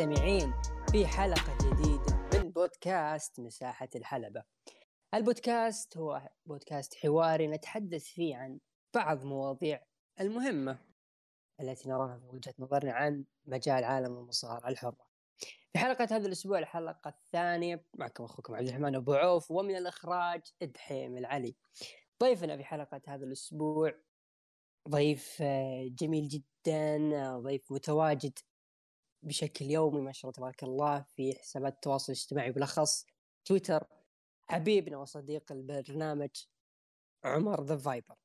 المستمعين في حلقة جديدة من بودكاست مساحة الحلبة. البودكاست هو بودكاست حواري نتحدث فيه عن بعض مواضيع المهمة التي نراها من وجهة نظرنا عن مجال عالم المصارعة الحرة. في حلقة هذا الأسبوع الحلقة الثانية معكم أخوكم عبد الرحمن أبو عوف ومن الإخراج دحيم العلي. ضيفنا في حلقة هذا الأسبوع ضيف آه، جميل جدا آه، ضيف متواجد بشكل يومي ما شاء الله تبارك الله في حسابات التواصل الاجتماعي بالاخص تويتر. حبيبنا وصديق البرنامج عمر The Viper.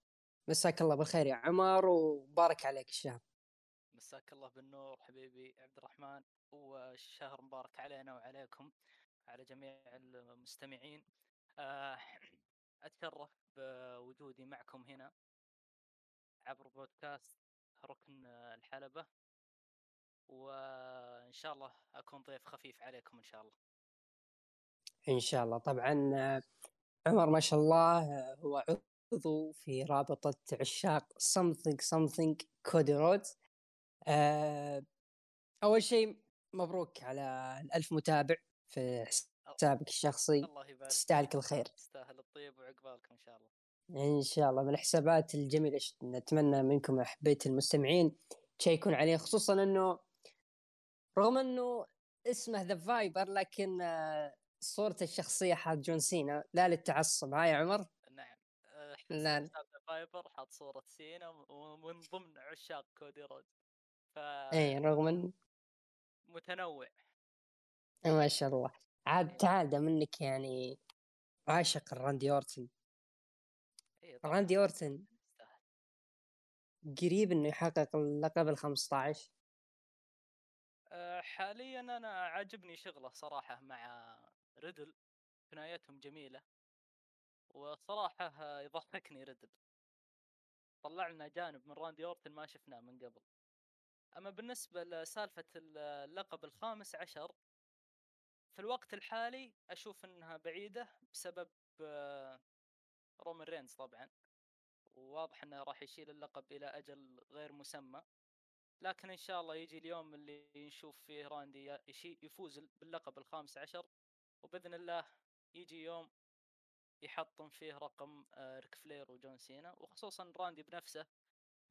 مساك الله بالخير يا عمر وبارك عليك الشهر. مساك الله بالنور حبيبي عبد الرحمن والشهر مبارك علينا وعليكم على جميع المستمعين. آه، أتشرف بوجودي معكم هنا عبر بودكاست ركن الحلبة. وإن شاء الله أكون ضيف خفيف عليكم إن شاء الله. إن شاء الله. طبعا عمر ما شاء الله هو عضو في رابطة عشاق something something كودي رود آه، أول شيء مبروك على الألف متابع في حسابك الشخصي. الله يبارك تستاهل كل خير. تستاهل الطيب وعقبالكم إن شاء الله. إن شاء الله. من الحسابات الجميلة ش- نتمنى منكم احبه المستمعين تشيكون عليه خصوصا إنه رغم إنه اسمه The Viper لكن آه، صورته الشخصية حاط جون سينا لا للتعصب ها يا عمر؟ نعم. آه، لا. حساب Viper حاط صورة سينا ومن ضمن عشاق كودي رودز. إي رغم انه فمتنوع ما شاء الله. عاد تعال دامك يعني عاشق لراندي أورتن. راندي أورتن. قريب إنه يحقق اللقب ال 15 آه، حاليا أنا عاجبني شغله صراحة مع ريدل ثنائيتهم جميلة وصراحة يضحكني ريدل. طلع لنا جانب من راندي أورتن ما شفناه من قبل. أما بالنسبة لسالفة اللقب الخامس عشر في الوقت الحالي أشوف إنها بعيدة بسبب رومان رينز طبعا وواضح إنه راح يشيل اللقب إلى أجل غير مسمى. لكن إن شاء الله يجي اليوم اللي نشوف فيه راندي يفوز باللقب الخامس عشر وبإذن الله يجي يوم يحطم فيه رقم آه، ريك فلير وجون سينا وخصوصا راندي بنفسه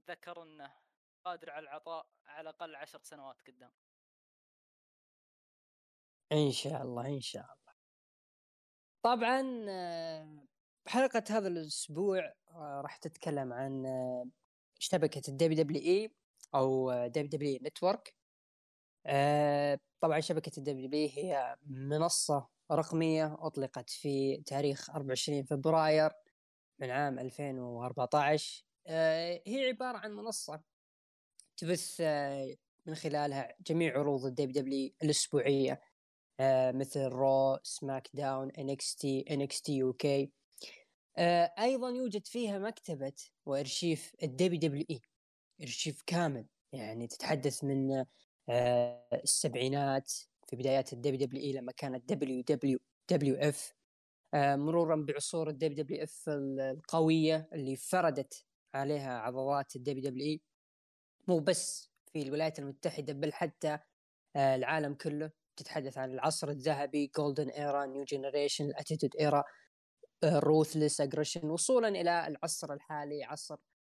ذكر إنه قادر على العطاء على الأقل عشر سنوات قدام. إن شاء الله إن شاء الله. طبعا آه، حلقة هذا الأسبوع آه، راح تتكلم عن شبكة الدبليو دبليو إي أو دبليو دبليو نتورك طبعا شبكة ال WWE هي منصة رقمية أطلقت في تاريخ 24 فبراير من عام 2014 آه، هي عبارة عن منصة تبث آه، من خلالها جميع عروض ال WWE الأسبوعية. آه، مثل رو سماك داون انكس تي انكس تي يو كي. أيضا يوجد فيها مكتبة وأرشيف ال WWE. ارشيف كامل. يعني تتحدث من آه، السبعينات في بدايات ال WWE لما كانت WWWF مرورا بعصور ال WWF القوية اللي فردت عليها عضلات ال WWE. مو بس في الولايات المتحدة بل حتى آه، العالم كله. تتحدث عن العصر الذهبي Golden Era New Generation ال Attitude Era Ruthless Aggression وصولا إلى العصر الحالي عصر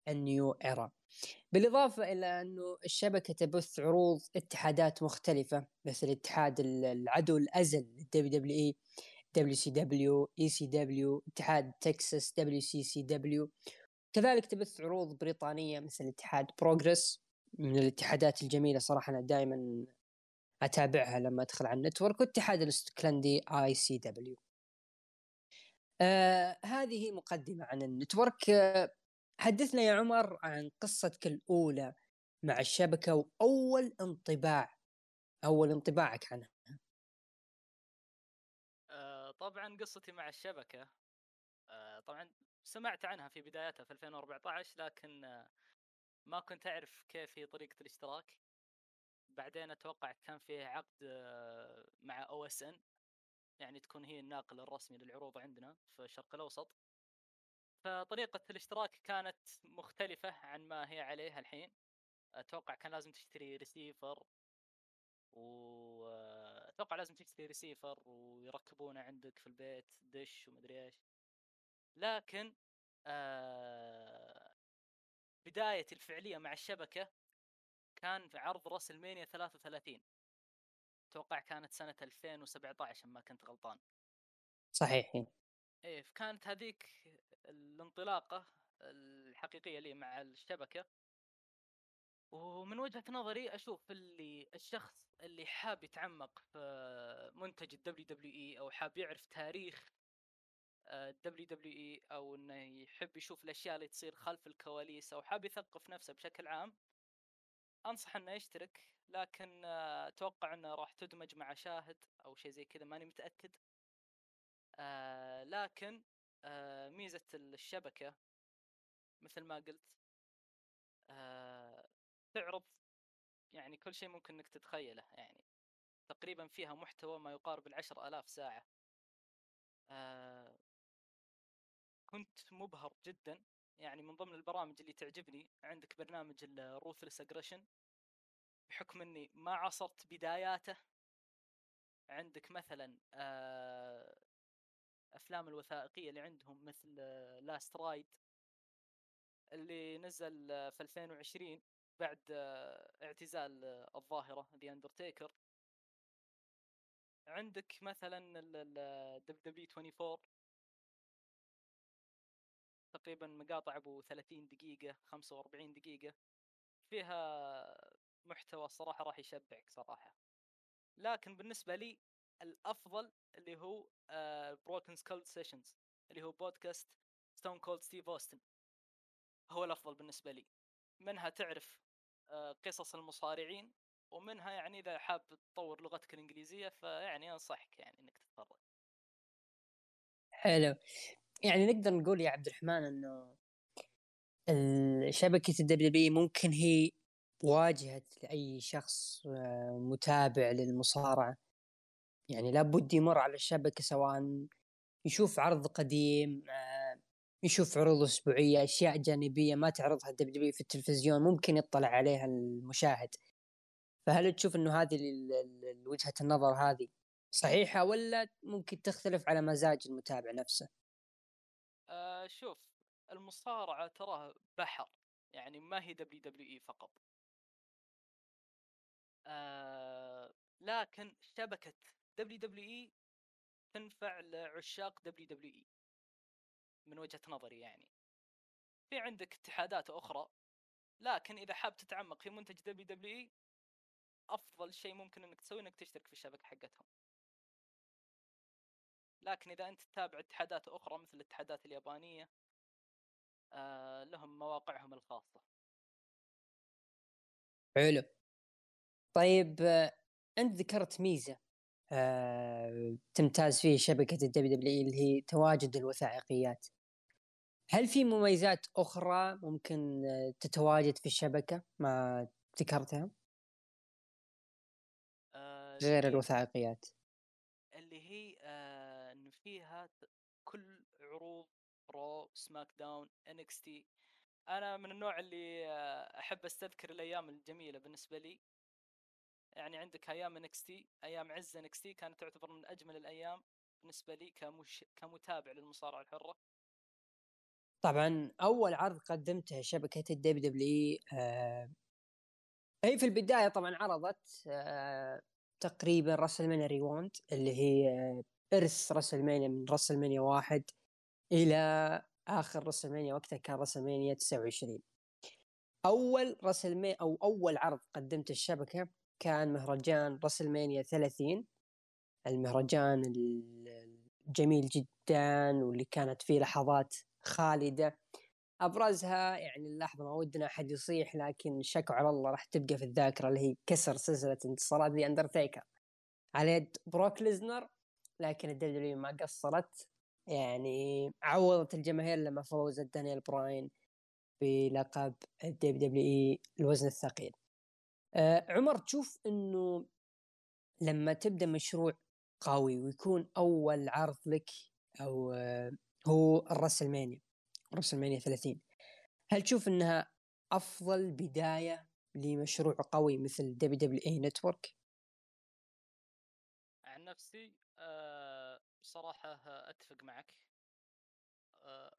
ال New Era. بالإضافة إلى أنه الشبكة تبث عروض اتحادات مختلفة مثل اتحاد ال- العدو الأزل للدبليو دبليو اي دبليو سي دبليو اي سي دبليو اتحاد تكساس WCCW كذلك تبث عروض بريطانية مثل اتحاد PROGRESS من الاتحادات الجميلة صراحة أنا دائما أتابعها لما أدخل على ال Network واتحاد الاسكتلندي ICW آه هذه مقدمة عن ال Network. آه حدثنا يا عمر عن قصتك الأولى مع الشبكة وأول انطباع أول انطباعك عنها. آه، طبعا قصتي مع الشبكة. آه، طبعا سمعت عنها في بدايتها في 2014 لكن آه، ما كنت أعرف كيف هي طريقة الاشتراك. بعدين أتوقع كان فيه عقد آه، مع أو إس إن يعني تكون هي الناقل الرسمي للعروض عندنا في الشرق الأوسط. فطريقة الاشتراك كانت مختلفة عن ما هي عليه الحين. أتوقع كان لازم تشتري ريسيفر واتوقع لازم تشتري ريسيفر ويركبونه عندك في البيت دش ومدري إيش. لكن آه بدايتي الفعلية مع الشبكة كان في عرض WrestleMania 33 أتوقع كانت سنة 2017 ما كنت غلطان. صحيح. إيه. إيه فكانت هذيك الانطلاقة الحقيقية لي مع الشبكة. ومن وجهة نظري أشوف اللي الشخص اللي حاب يتعمق في منتج ال WWE أو حاب يعرف تاريخ ال WWE أو إنه يحب يشوف الأشياء اللي تصير خلف الكواليس أو حاب يثقف نفسه بشكل عام أنصح إنه يشترك. لكن أتوقع إنه راح تدمج مع شاهد أو شيء زي كذا ماني متأكد. آه لكن آه ميزة الشبكة مثل ما قلت آه تعرض يعني كل شيء ممكن إنك تتخيله يعني. تقريبا فيها محتوى ما يقارب العشر آلاف ساعة. آه كنت منبهر جدا يعني من ضمن البرامج اللي تعجبني عندك برنامج ال Ruthless Aggression بحكم إني ما عاصرت بداياته عندك مثلا آه أفلام الوثائقية اللي عندهم مثل Last Ride اللي نزل في 2020 بعد اعتزال الظاهرة The Undertaker عندك مثلا WWE 24 تقريبا مقاطع أبو 30 دقيقة 45 دقيقة. فيها محتوى صراحة راح يشبعك صراحة. لكن بالنسبة لي الأفضل اللي هو Broken Skull Sessions اللي هو بودكاست ستون كولد ستيف اوستن هو الأفضل بالنسبة لي. منها تعرف آه، قصص المصارعين ومنها يعني إذا حاب تطور لغتك الإنجليزية فيعني أنصحك يعني إنك تتفرج. حلو. يعني نقدر نقول يا عبد الرحمن إنه شبكة ال WWE ممكن هي واجهة لأي شخص آه، متابع للمصارعة. يعني لابد يمر على الشبكة سواء يشوف عرض قديم آه، يشوف عروض أسبوعية أشياء جانبية ما تعرضها ال W في التلفزيون ممكن يطلع عليها المشاهد فهل تشوف إنه هذه وجهة النظر هذه صحيحة ولا ممكن تختلف على مزاج المتابع نفسه؟ آه شوف المصارعة تراه بحر يعني ما هي WWE فقط آه لكن شبكة دبليو دبليو إي تنفع لعشاق دبليو دبليو إي. من وجهة نظري يعني. في عندك اتحادات أخرى لكن إذا حاب تتعمق في منتج WWE أفضل شيء ممكن إنك تسوي إنك تشترك في الشبكة حقتهم. لكن إذا أنت تتابع اتحادات أخرى مثل الاتحادات اليابانية آه لهم مواقعهم الخاصة. حلو. طيب أنت ذكرت ميزة. آه، تمتاز فيه شبكة ال WW اللي هي تواجد الوثائقيات. هل في مميزات أخرى ممكن تتواجد في الشبكة ما ذكرتها؟ آه غير الوثائقيات. اللي هي آه انه فيها كل عروض Raw SmackDown NXT أنا من النوع اللي آه أحب أستذكر الأيام الجميلة بالنسبة لي. يعني عندك أيام إنكس تي أيام عز إنكس تي كانت تعتبر من أجمل الأيام بالنسبة لي كمش... كمتابع للمصارعة الحرة. طبعا أول عرض قدمته شبكة الدبليو دبليو آه هي في البداية طبعا عرضت آه تقريبا راسل ريوند اللي هي آه إرث راسل من راسل واحد إلى آخر راسل وقتها كان راسل 29 أول راسل أو أول عرض قدمته الشبكة كان مهرجان راسلمانيا 30 المهرجان الجميل جدا واللي كانت فيه لحظات خالدة. أبرزها يعني اللحظة ما ودنا أحد يصيح لكن شكوا على الله راح تبقى في الذاكرة اللي هي كسر سلسلة انتصارات ذا أندرتيكر. على يد بروك ليزنر لكن ال W ما قصرت. يعني عوضت الجماهير لما فوزت دانيال براين بلقب ال WW الوزن الثقيل. عمر تشوف إنه لما تبدأ مشروع قوي ويكون أول عرض لك أو آه هو ال WrestleMania WrestleMania 30 هل تشوف إنها أفضل بداية لمشروع قوي مثل WWE Network؟ عن نفسي أه صراحة أتفق معك.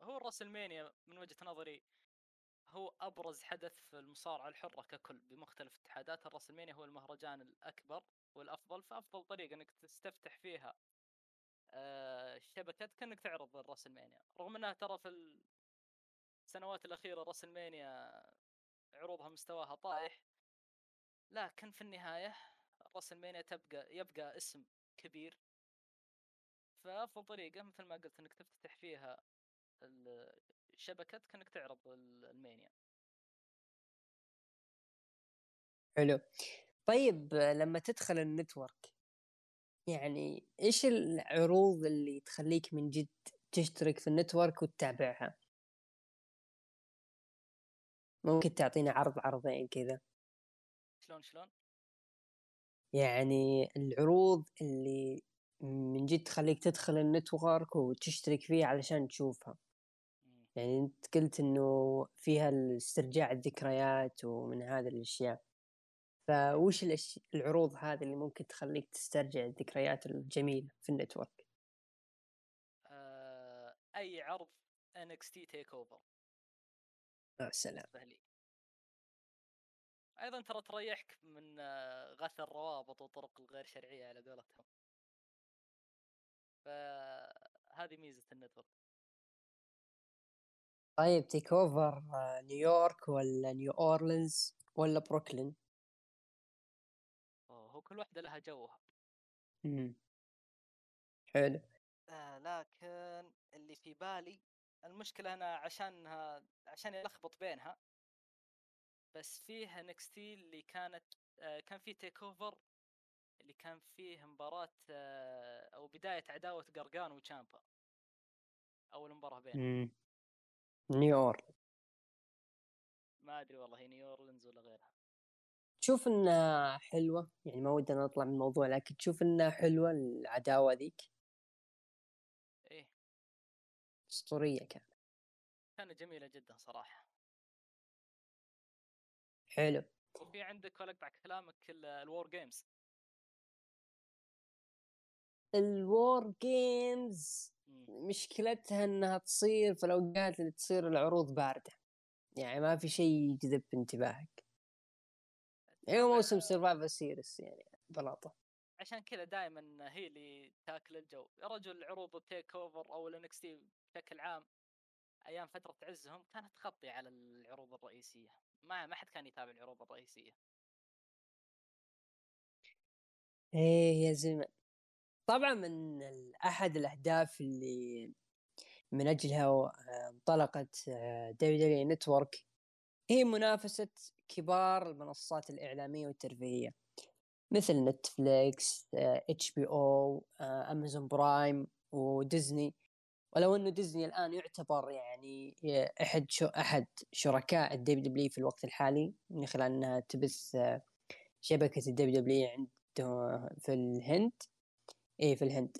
هو ال WrestleMania من وجهة نظري هو أبرز حدث في المصارعة الحرة ككل بمختلف اتحادات ال WrestleMania هو المهرجان الأكبر والأفضل فأفضل طريقة أنك تستفتح فيها أه الشبكات كأنك تعرض ال WrestleMania رغم أنها ترى في السنوات الأخيرة راسلمانيا عروضها مستواها طايح لكن في النهاية راسلمانيا تبقى يبقى اسم كبير. فأفضل طريقة مثل ما قلت إنك تفتتح فيها الشبكات كأنك تعرض المانيا. حلو. طيب لما تدخل النتورك يعني إيش العروض اللي تخليك من جد تشترك في ال network وتتابعها؟ ممكن تعطينا عرض عرضين كذا. شلون شلون؟ يعني العروض اللي من جد تخليك تدخل ال network وتشترك فيه علشان تشوفها. يعني أنت قلت إنه فيها استرجاع الذكريات ومن هذه الأشياء. فوش الأش... العروض هذه اللي ممكن تخليك تسترجع الذكريات الجميلة في ال network؟ آه... أي عرض NXT TakeOver يا سلام. أيضا ترى تريحك من آه، غث الروابط والطرق الغير شرعية على قولتهم. فهذه ميزة ال network. طيب TakeOver آه، نيويورك ولا نيو اورلينز ولا بروكلين هو كل واحدة لها جوها. امم حلو. آه لكن اللي في بالي المشكلة أنا عشان عشان يلخبط بينها بس فيه NXT اللي كانت آه كان في TakeOver اللي كان فيه مباراة آه أو بداية عداوة قارقانو وتشامبا أول مباراة بينهم. نيو اورلينز ما أدري والله هي نيو أورلينز ولا غيرها. تشوف إنها حلوة؟ يعني ما ودنا نطلع من الموضوع لكن تشوف إنها حلوة العداوة ذيك؟ إيه. أسطورية كانت. كانت جميلة جدا صراحة. حلو. وفي عندك ولا اقطع كلامك الوور جيمز الوور جيمز مشكلتها إنها تصير في الأوقات اللي تصير العروض باردة. يعني ما في شيء يجذب انتباهك. أيوه موسم Survivor Series يعني بلاطة. عشان كذا دائما هي اللي تاكل الجو. يا رجل عروض ال TakeOver أو ال NXT بشكل عام أيام فترة عزهم كانت تغطي على العروض الرئيسية. ما ما حد كان يتابع العروض الرئيسية. إيه يا زلمة. طبعا من أحد الأهداف اللي من أجلها انطلقت WWE Network هي منافسة كبار المنصات الإعلامية والترفيهية مثل نتفليكس HBO أمازون برايم وديزني. ولو إنه ديزني الآن يعتبر يعني أحد شو أحد شركاء ال WWE في الوقت الحالي من خلال إنها تبث شبكة ال WWE عنده في الهند. إيه في الهند.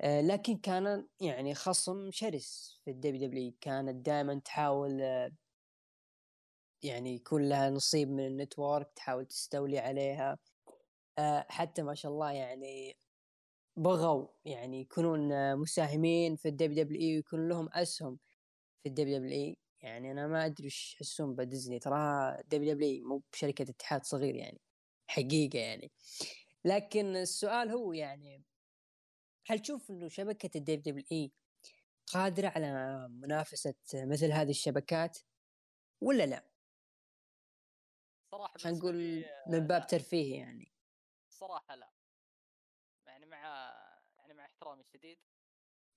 آه لكن كان يعني خصم شرس في ال WWE كانت دائما تحاول آه يعني يكون لها نصيب من ال Network تحاول تستولي عليها. آه حتى ما شاء الله يعني بغوا يعني يكونون مساهمين في ال WWE ويكون لهم أسهم في ال WWE. يعني أنا ما أدري إيش يحسون بديزني. تراها WWE مو بشركة اتحاد صغير يعني حقيقة يعني. لكن السؤال هو يعني هل تشوف إنه شبكة ال WWE قادرة على منافسة مثل هذه الشبكات ولا لا؟ صراحة خلينا نقول من باب ترفيه يعني. صراحة لا. يعني مع يعني مع احترامي الشديد.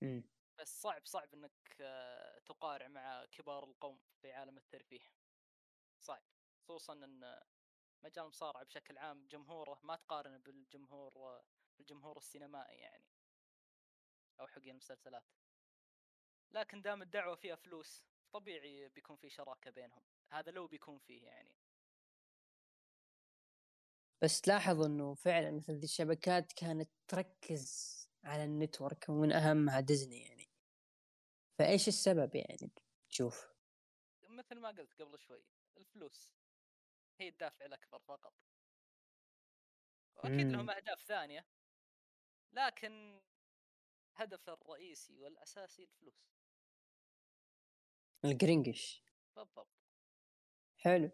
م. بس صعب صعب إنك آه، تقارع مع كبار القوم في عالم الترفيه. صعب. خصوصا إن مجال المصارعه بشكل عام جمهوره ما تقارنه بالجمهور بالجمهور السينمائي يعني. أو حقين المسلسلات. لكن دام الدعوة فيها فلوس طبيعي بيكون في شراكة بينهم. هذا لو بيكون فيه يعني. بس تلاحظ إنه فعلا مثل ذي الشبكات كانت تركز على النتورك ومن أهمها ديزني يعني. فإيش السبب يعني؟ تشوف. مثل ما قلت قبل شوي الفلوس هي الدافع الأكبر فقط. وأكيد لهم. أهداف ثانية. لكن هدف الرئيسي والأساسي الفلوس. الجرينجش. بالضبط. حلو.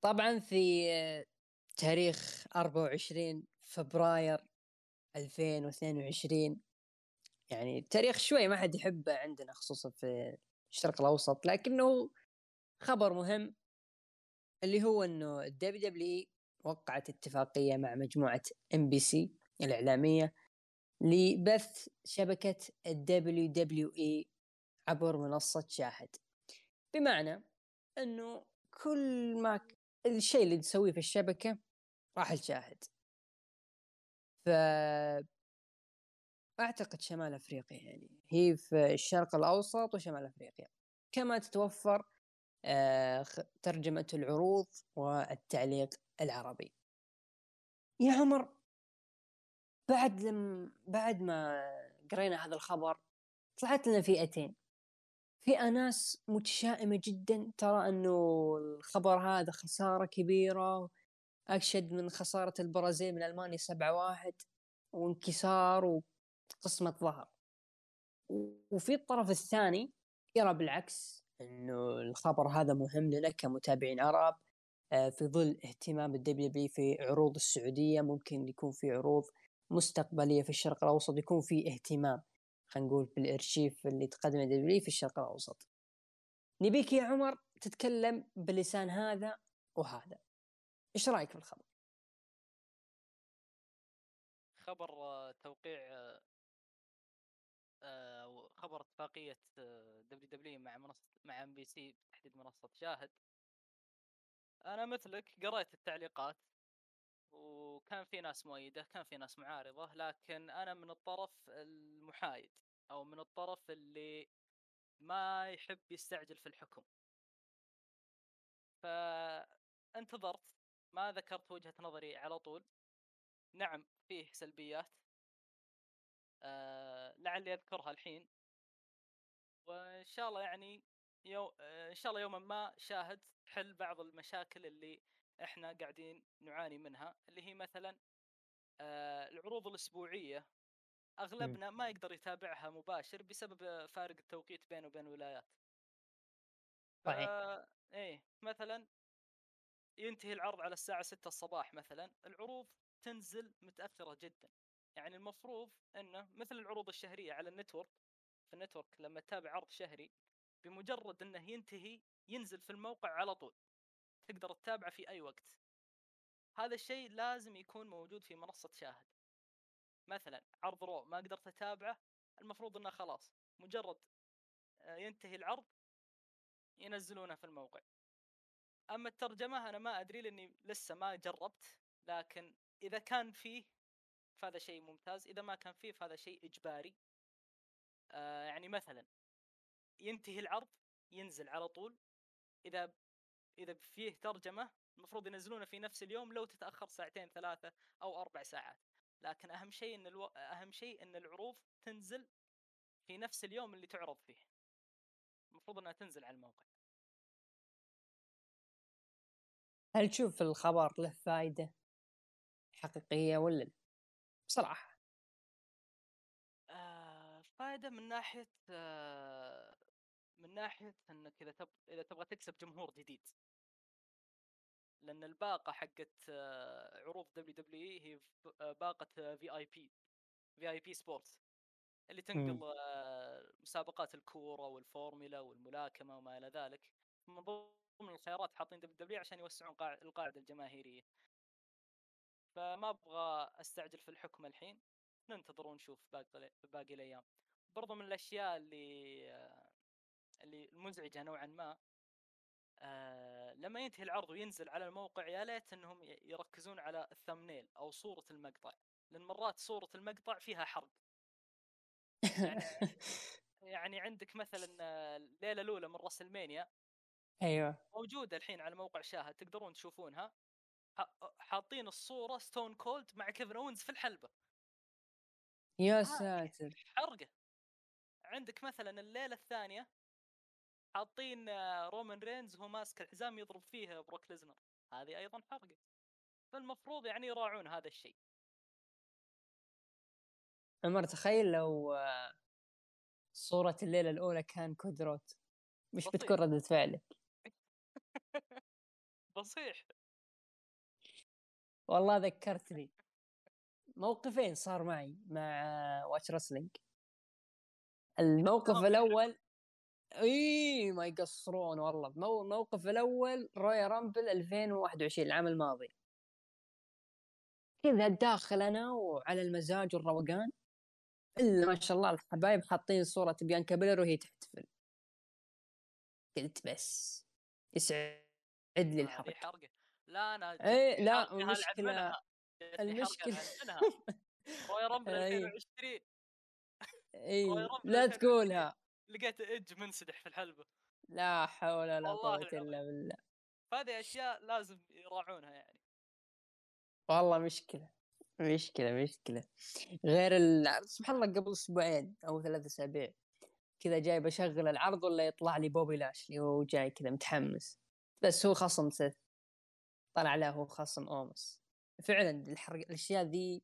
طبعا في تاريخ 24 فبراير 2022 يعني تاريخ شوي ما حد يحبه عندنا خصوصا في الشرق الأوسط لكنه خبر مهم اللي هو إنه ال WWE وقعت اتفاقية مع مجموعة MBC الإعلامية لبث ال WWE عبر منصة شاهد. بمعنى أنه كل ما الشيء اللي تسويه في الشبكة راح لشاهد ف أعتقد شمال أفريقيا يعني. هي في الشرق الأوسط وشمال أفريقيا. كما تتوفر آه، ترجمة العروض والتعليق العربي. يا عمر بعد لم بعد ما قرينا هذا الخبر طلعت لنا فئتين. فئة ناس متشائمة جدا ترى إنه الخبر هذا خسارة كبيرة أشد من خسارة البرازيل من ألمانيا سبعة واحد وانكسار وقسمة ظهر. وفي الطرف الثاني يرى بالعكس إنه الخبر هذا مهم لنا كمتابعين عرب آه، في ظل اهتمام ال WWE في عروض السعودية ممكن يكون في عروض مستقبلية في الشرق الأوسط يكون في اهتمام خلينا نقول بالإرشيف اللي تقدم ال WWE في الشرق الأوسط. نبيك يا عمر تتكلم بلسان هذا وهذا. إيش رأيك في الخبر؟ خبر آه، توقيع آه، آه، خبر اتفاقية WWE مع منصه مع MBC تحديد منصة شاهد. أنا مثلك قريت التعليقات وكان في ناس مؤيدة كان في ناس معارضة لكن أنا من الطرف المحايد أو من الطرف اللي ما يحب يستعجل في الحكم. فانتظرت ما ذكرت وجهة نظري على طول. نعم فيه سلبيات. آه لعلي أذكرها الحين. وإن شاء الله يعني يو... آه إن شاء الله يوما ما شاهد حل بعض المشاكل اللي إحنا قاعدين نعاني منها اللي هي مثلا آه العروض الأسبوعية. أغلبنا ما يقدر يتابعها مباشر بسبب فارق التوقيت بينه وبين الولايات. صحيح. إيه مثلا ينتهي العرض على الساعة 6 الصباح مثلا العروض تنزل متأخرة جدا. يعني المفروض إنه مثل العروض الشهرية على ال Network في ال Network لما تتابع عرض شهري بمجرد إنه ينتهي ينزل في الموقع على طول. تقدر تتابعه في أي وقت. هذا الشيء لازم يكون موجود في منصة شاهد. مثلا عرض رو ما قدرت أتابعه المفروض إنه خلاص مجرد آه، ينتهي العرض ينزلونه في الموقع. أما الترجمة أنا ما أدري لأني لسه ما جربت لكن إذا كان فيه فهذا شيء ممتاز إذا ما كان فيه فهذا شيء إجباري. آه يعني مثلا ينتهي العرض ينزل على طول. إذا إذا فيه ترجمة المفروض ينزلونه في نفس اليوم لو تتأخر ساعتين ثلاثة أو أربع ساعات. لكن أهم شيء إن ألو... أهم شيء إن العروض تنزل في نفس اليوم اللي تعرض فيه. المفروض إنها تنزل على الموقع. هل تشوف الخبر له فائدة حقيقية ولا لا؟ بصراحة. آه فائدة من ناحية آه من ناحية إنك إذا تب... إذا تبغى تكسب جمهور جديد. لأن الباقة حقت آه عروض WWE هي آه، باقة في اي بي في اي بي سبورتس اللي تنقل. آه مسابقات الكورة والفورمولا والملاكمة وما إلى ذلك. من ضمن الخيارات حاطين WWE عشان يوسعون قاع- القاعدة الجماهيرية. فما أبغى أستعجل في الحكم الحين ننتظر ونشوف باقي باقي الأيام. برضو من الأشياء اللي اللي مزعجة نوعا ما لما ينتهي العرض وينزل على الموقع يا ليت إنهم يركزون على الثمنيل أو صورة المقطع لأن مرات صورة المقطع فيها حرق. يعني يعني عندك مثلا الليلة الأولى من راس المانيا أيوه. موجودة الحين على موقع شاهد تقدرون تشوفونها. حاطين الصورة ستون كولد مع كيفن اونز في الحلبة. يا ساتر. حرقة. عندك مثلا الليلة الثانية حاطين آه، رومان رينز وهو ماسك الحزام يضرب فيه بروك ليزنر. هذه أيضا حرقة. فالمفروض يعني يراعون هذا الشيء. عمر تخيل لو آه، صورة الليلة الأولى كان كودي رودز. مش بسيط. بتكون ردة فعلك؟ بصيح. والله ذكرتني. موقفين صار معي مع Watch Wrestling الموقف الأول إي ما يقصرون والله. مو- الموقف الأول Royal Rumble 2021 العام الماضي. كذا داخل أنا وعلى المزاج والروقان. إلا ما شاء الله الحبايب حاطين صورة بيانكا بيلير وهي تحتفل. قلت بس يسعد لي حرقة. لا أنا جتني لا، ألعن منها. Royal Rumble أي. 2020 إي لا 2020. تقولها. لقيت ايدج منسدح في الحلبة. لا حول ولا العظيم. إلا بالله. فهذه أشياء لازم يراعونها يعني. والله مشكلة مشكلة مشكلة. غير ال... سبحان الله قبل أسبوعين أو ثلاث أسابيع كذا جاي بشغل العرض ولا يطلع لي بوبي لاشلي وهو جاي كذا متحمس. بس هو خصم سيث. طلع له هو خصم أومس. فعلا الحرق الأشياء ذي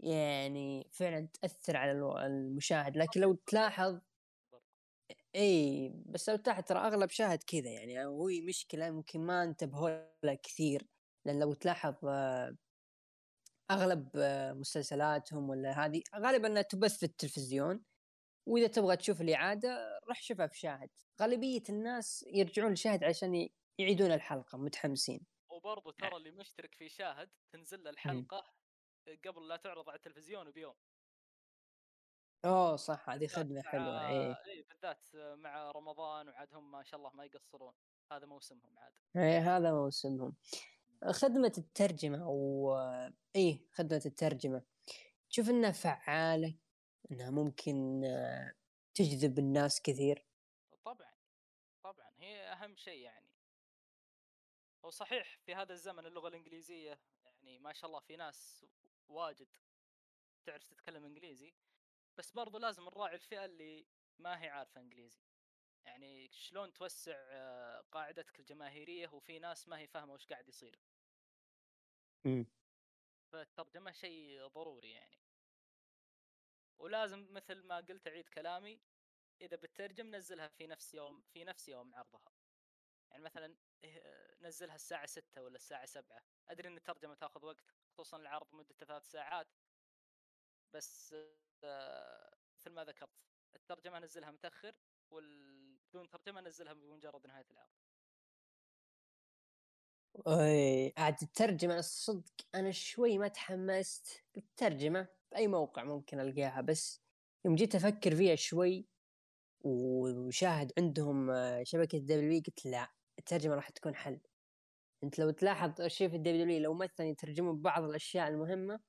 يعني فعلا تأثر على المشاهد. لكن لو تلاحظ إي بس لو تلاحظ ترى أغلب شاهد كذا يعني هو مشكلة ممكن ما انتبهوا لها كثير لأن لو تلاحظ آه، أغلب آه، مسلسلاتهم ولا هذه غالبا إنها تبث في التلفزيون وإذا تبغى تشوف الاعاده روح شوفها في شاهد. غالبية الناس يرجعون لشاهد عشان يعيدون الحلقة متحمسين. وبرضه ترى اللي مشترك في شاهد تنزل له الحلقة قبل لا تعرض على التلفزيون بيوم. أوه صح هذه خدمة حلوة اي بالذات مع رمضان وعاد هم ما شاء الله ما يقصرون هذا موسمهم عاد. إيه هذا موسمهم. خدمة الترجمة و إيه خدمة الترجمة. تشوف إنها فعالة إنها ممكن آه، تجذب الناس كثير؟ طبعا طبعا هي أهم شيء يعني. هو صحيح في هذا الزمن اللغة الإنجليزية يعني ما شاء الله في ناس واجد تعرف تتكلم إنجليزي بس برضو لازم نراعي الفئة اللي ما هي عارفة إنجليزي. يعني شلون توسع آه، قاعدتك الجماهيرية وفي ناس ما هي فاهمة وش قاعد يصير. مم. فالترجمه شيء ضروري يعني. ولازم مثل ما قلت أعيد كلامي إذا بتترجم نزلها في نفس يوم في نفس يوم عرضها. يعني مثلا إيه، نزلها الساعة ستة ولا الساعة سبعة. أدري إن الترجمة تاخذ وقت خصوصا العرض مدته ثلاث ساعات. بس آه، مثل ما ذكرت الترجمة نزلها متأخر والبدون ترجمة نزلها بمجرد نهاية العرض إيه عاد الترجمة الصدق أنا شوي ما تحمست الترجمة بأي موقع ممكن ألقاها بس يوم جيت أفكر فيها شوي وشاهد عندهم آه، شبكة WWE قلت لا الترجمة راح تكون حل. أنت لو تلاحظ ارشيف ال WWE لو مثلا يترجمون بعض الأشياء المهمة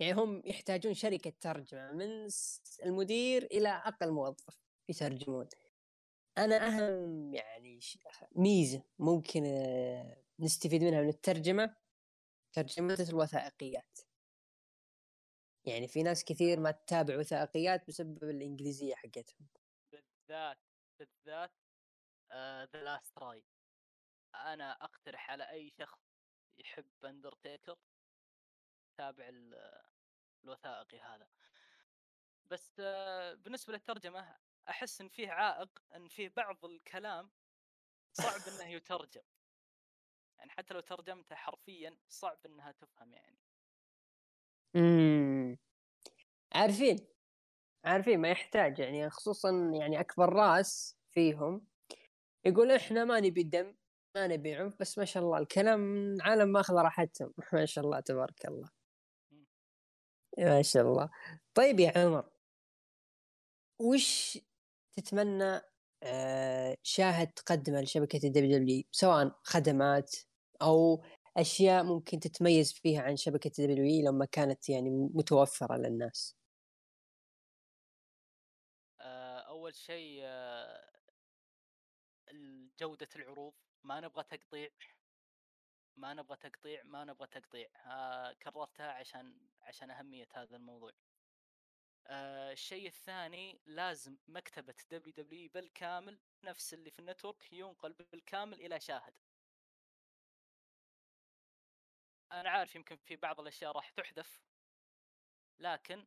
يعني هم يحتاجون شركة ترجمة من المدير إلى أقل موظف يترجمون. أنا أهم يعني ميزة ممكن آه، نستفيد منها من الترجمة ترجمة الوثائقيات. يعني في ناس كثير ما تتابع وثائقيات بسبب الإنجليزية حقتهم. بالذات بالذات ذا لاست راي أنا أقترح على أي شخص يحب أندرتيكر تابع الوثائقي هذا. بس آه، بالنسبة للترجمة أحس إن فيه عائق إن فيه بعض الكلام صعب إنه يترجم. يعني حتى لو ترجمته حرفيا صعب إنها تفهم يعني. امم عارفين عارفين ما يحتاج يعني خصوصا يعني أكبر رأس فيهم يقول إحنا ما نبي دم ما نبي عنف بس ما شاء الله الكلام عالم ماخذ راحتهم. ما شاء الله تبارك الله. ما شاء الله. طيب يا عمر وش تتمنى آه، شاهد تقدمها لشبكة الـ WWE سواء خدمات أو أشياء ممكن تتميز فيها عن شبكة الـ W لما كانت يعني متوفرة للناس؟ آه، أول شيء آه، جودة العروض. ما نبغى تقطيع ما نبغى تقطيع ما نبغى تقطيع. آه، كررتها عشان عشان أهمية هذا الموضوع. آه الشيء الثاني لازم مكتبة WWE بالكامل نفس اللي في الـ network ينقل بالكامل إلى شاهد. أنا عارف يمكن في بعض الأشياء راح تحذف لكن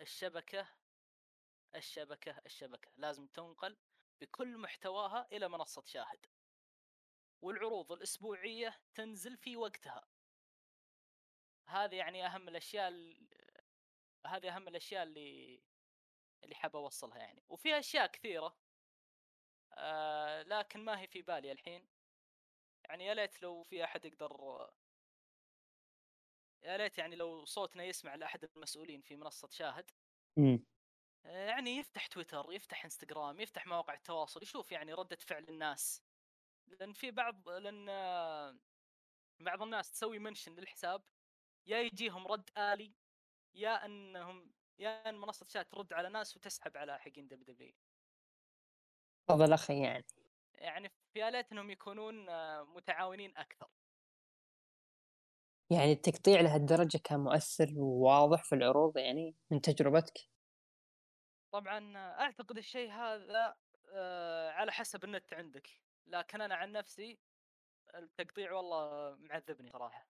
الشبكة الشبكة الشبكة لازم تنقل بكل محتواها إلى منصة شاهد. والعروض الأسبوعية تنزل في وقتها. هذه يعني أهم الأشياء هذه أهم الأشياء اللي اللي حاب أوصلها يعني. وفي أشياء كثيرة آه لكن ما هي في بالي الحين. يعني يا ليت لو في أحد يقدر يا ليت يعني لو صوتنا يسمع لأحد المسؤولين في منصة شاهد. يعني يفتح تويتر يفتح إنستغرام يفتح مواقع التواصل يشوف يعني ردة فعل الناس. لأن في بعض لأن بعض الناس تسوي mention للحساب يا يجيهم رد آلي يا إنهم يا إن منصة شاهد ترد على ناس وتسحب على حقين WWE. تفضل أخي يعني. يعني في آلات إنهم يكونون متعاونين أكثر. يعني التقطيع لهالدرجة كان مؤثر وواضح في العروض يعني من تجربتك؟ طبعا أعتقد الشيء هذا آه، على حسب النت عندك. لكن أنا عن نفسي التقطيع والله معذبني صراحة.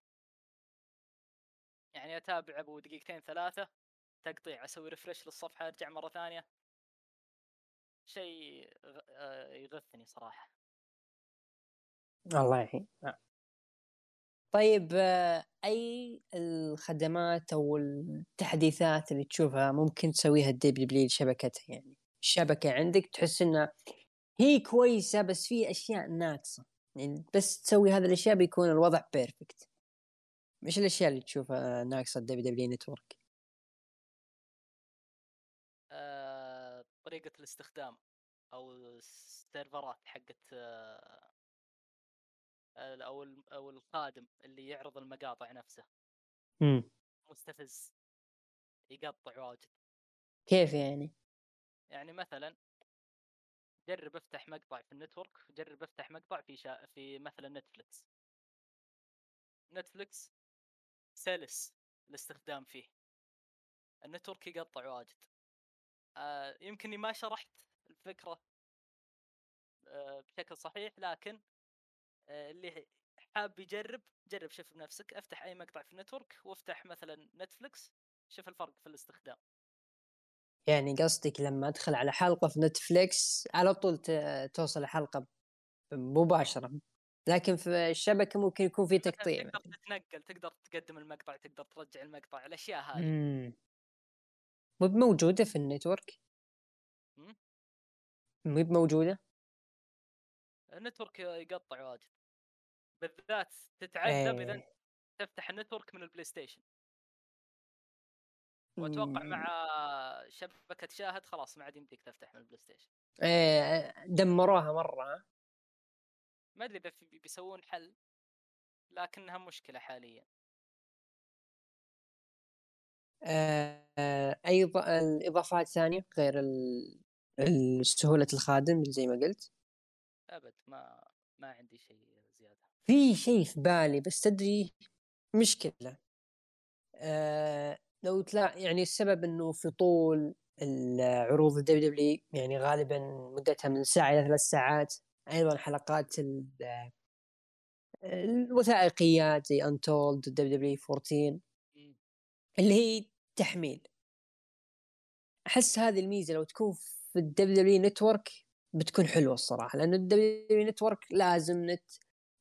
يعني أتابع أبو دقيقتين ثلاثة تقطيع أسوي ريفرش للصفحة أرجع مرة ثانية. شيء آه، يغثني صراحة. الله يعين. طيب آه، أي الخدمات أو التحديثات اللي تشوفها ممكن تسويها الدب دبليو لشبكتها يعني الشبكة عندك تحس إنها هي كويسة بس في أشياء ناقصة. يعني بس تسوي هذه الأشياء بيكون الوضع perfect إيش الأشياء اللي تشوفها ناقصة الدب دبليو نتورك طريقة الاستخدام أو السيرفرات حقت آه أو أو الخادم اللي يعرض المقاطع نفسه. امم مستفز. يقطع واجد. كيف يعني؟ يعني مثلا جرب افتح مقطع في الـ network جرب افتح مقطع في شا... في مثلا نتفلكس نتفلكس سلس الاستخدام فيه. الـ network يقطع واجد. آه يمكنني ما شرحت الفكرة آه بشكل صحيح لكن آه، اللي حاب يجرب جرب شوف بنفسك افتح أي مقطع في الـ network وافتح مثلا نتفلكس شوف الفرق في الاستخدام. يعني قصدك لما أدخل على حلقة في نتفليكس على طول توصل الحلقة مباشرة. لكن في الشبكة ممكن يكون في تقطيع تقدر تتنقل تقدر تقدم المقطع تقدر ترجع المقطع الأشياء هذه. مو موجوده في الـ network؟ مو موجوده الـ network يقطع واجد. بالذات تتعذب إذا إيه. تفتح الـ network من البلاي ستيشن. وأتوقع مع شبكة شاهد خلاص ما عاد يمديك تفتح من البلاي ستيشن إيه دمروها مرة ما أدري إذا بيسوون حل لكنها مشكلة حاليا. آه أي الإضافات ثانية غير سهوله الخادم زي ما قلت؟ أبد ما ما عندي شيء زيادة. في شيء في بالي بس تدري مشكلة. آه لو تلا يعني السبب إنه في طول العروض الـ WWE يعني غالبا مدتها من ساعة إلى ثلاث ساعات. أيضا حلقات الوثائقيات زي Untold WWE 14 اللي هي تحميل. أحس هذه الميزة لو تكون في الدبليو دبليو نتورك بتكون حلوة الصراحة لأنه الـ W Network لازم نت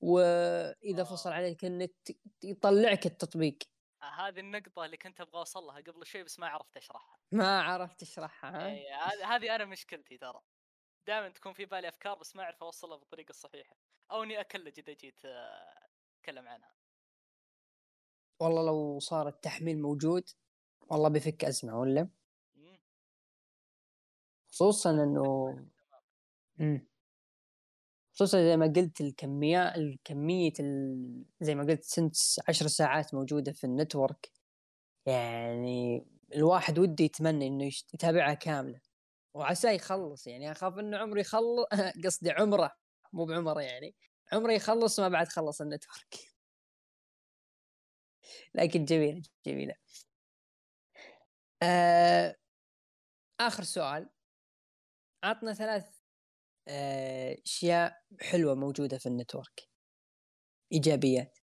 وإذا آه. فصل عليك النت يطلعك التطبيق. هذه النقطة اللي كنت أبغى اوصل لها قبل شوي بس ما عرفت أشرحها. ما عرفت أشرحها إي هذه أنا مشكلتي ترى. دائما تكون في بالي أفكار بس ما أعرف أوصلها بالطريقة الصحيحة. أو إني اكلج اذا جيت أتكلم عنها. والله لو صار التحميل موجود والله بيفك أزمة ولا؟ خصوصا إنه إمم. خصوصا زي ما قلت الكمية الكمية زي ما قلت سنت عشر ساعات موجودة في النتورك. يعني الواحد وده يتمنى إنه يتابعها كاملة. وعسى يخلص يعني أخاف إنه عمره يخلص قصدي عمره مو بعمره يعني عمره يخلص ما بعد خلص النتورك. لكن جميلة جميلة. آه آخر سؤال. عطنا ثلاث أشياء حلوة موجودة في الـ network. إيجابيات.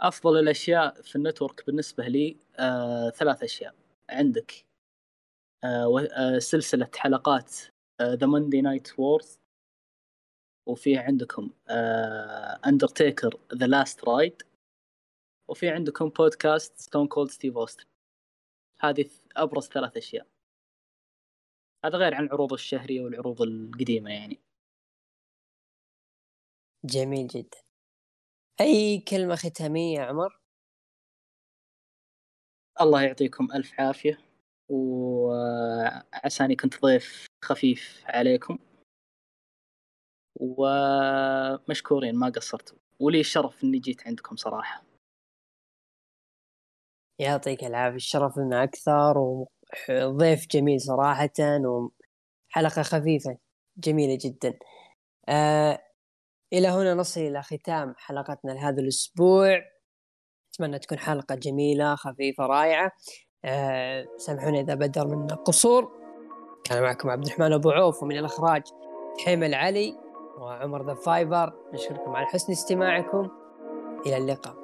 أفضل الأشياء في الـ network بالنسبة لي آه، ثلاث أشياء عندك. آه، آه، سلسلة حلقات The Monday Night Wars وفي عندكم Undertaker The Last Ride وفي عندكم podcast Stone Cold Steve Austin هذه أبرز ثلاث أشياء. هذا غير عن العروض الشهرية والعروض القديمة يعني. جميل جدا. أي كلمة ختامية يا عمر؟ الله يعطيكم ألف عافية وعساني كنت ضيف خفيف عليكم. ومشكورين ما قصرتوا ولي الشرف إني جيت عندكم صراحة. يعطيك العافية الشرف لنا أكثر وضيف جميل صراحة وحلقة خفيفة جميلة جدا. آه إلى هنا نصل إلى ختام حلقتنا لهذا الأسبوع. أتمنى تكون حلقة جميلة خفيفة رائعة. أه سامحوني إذا بدر من قصور. كان معكم عبد الرحمن أبو عوف ومن الإخراج حيم العلي وعمر ذا فايبر. نشكركم على حسن استماعكم. إلى اللقاء.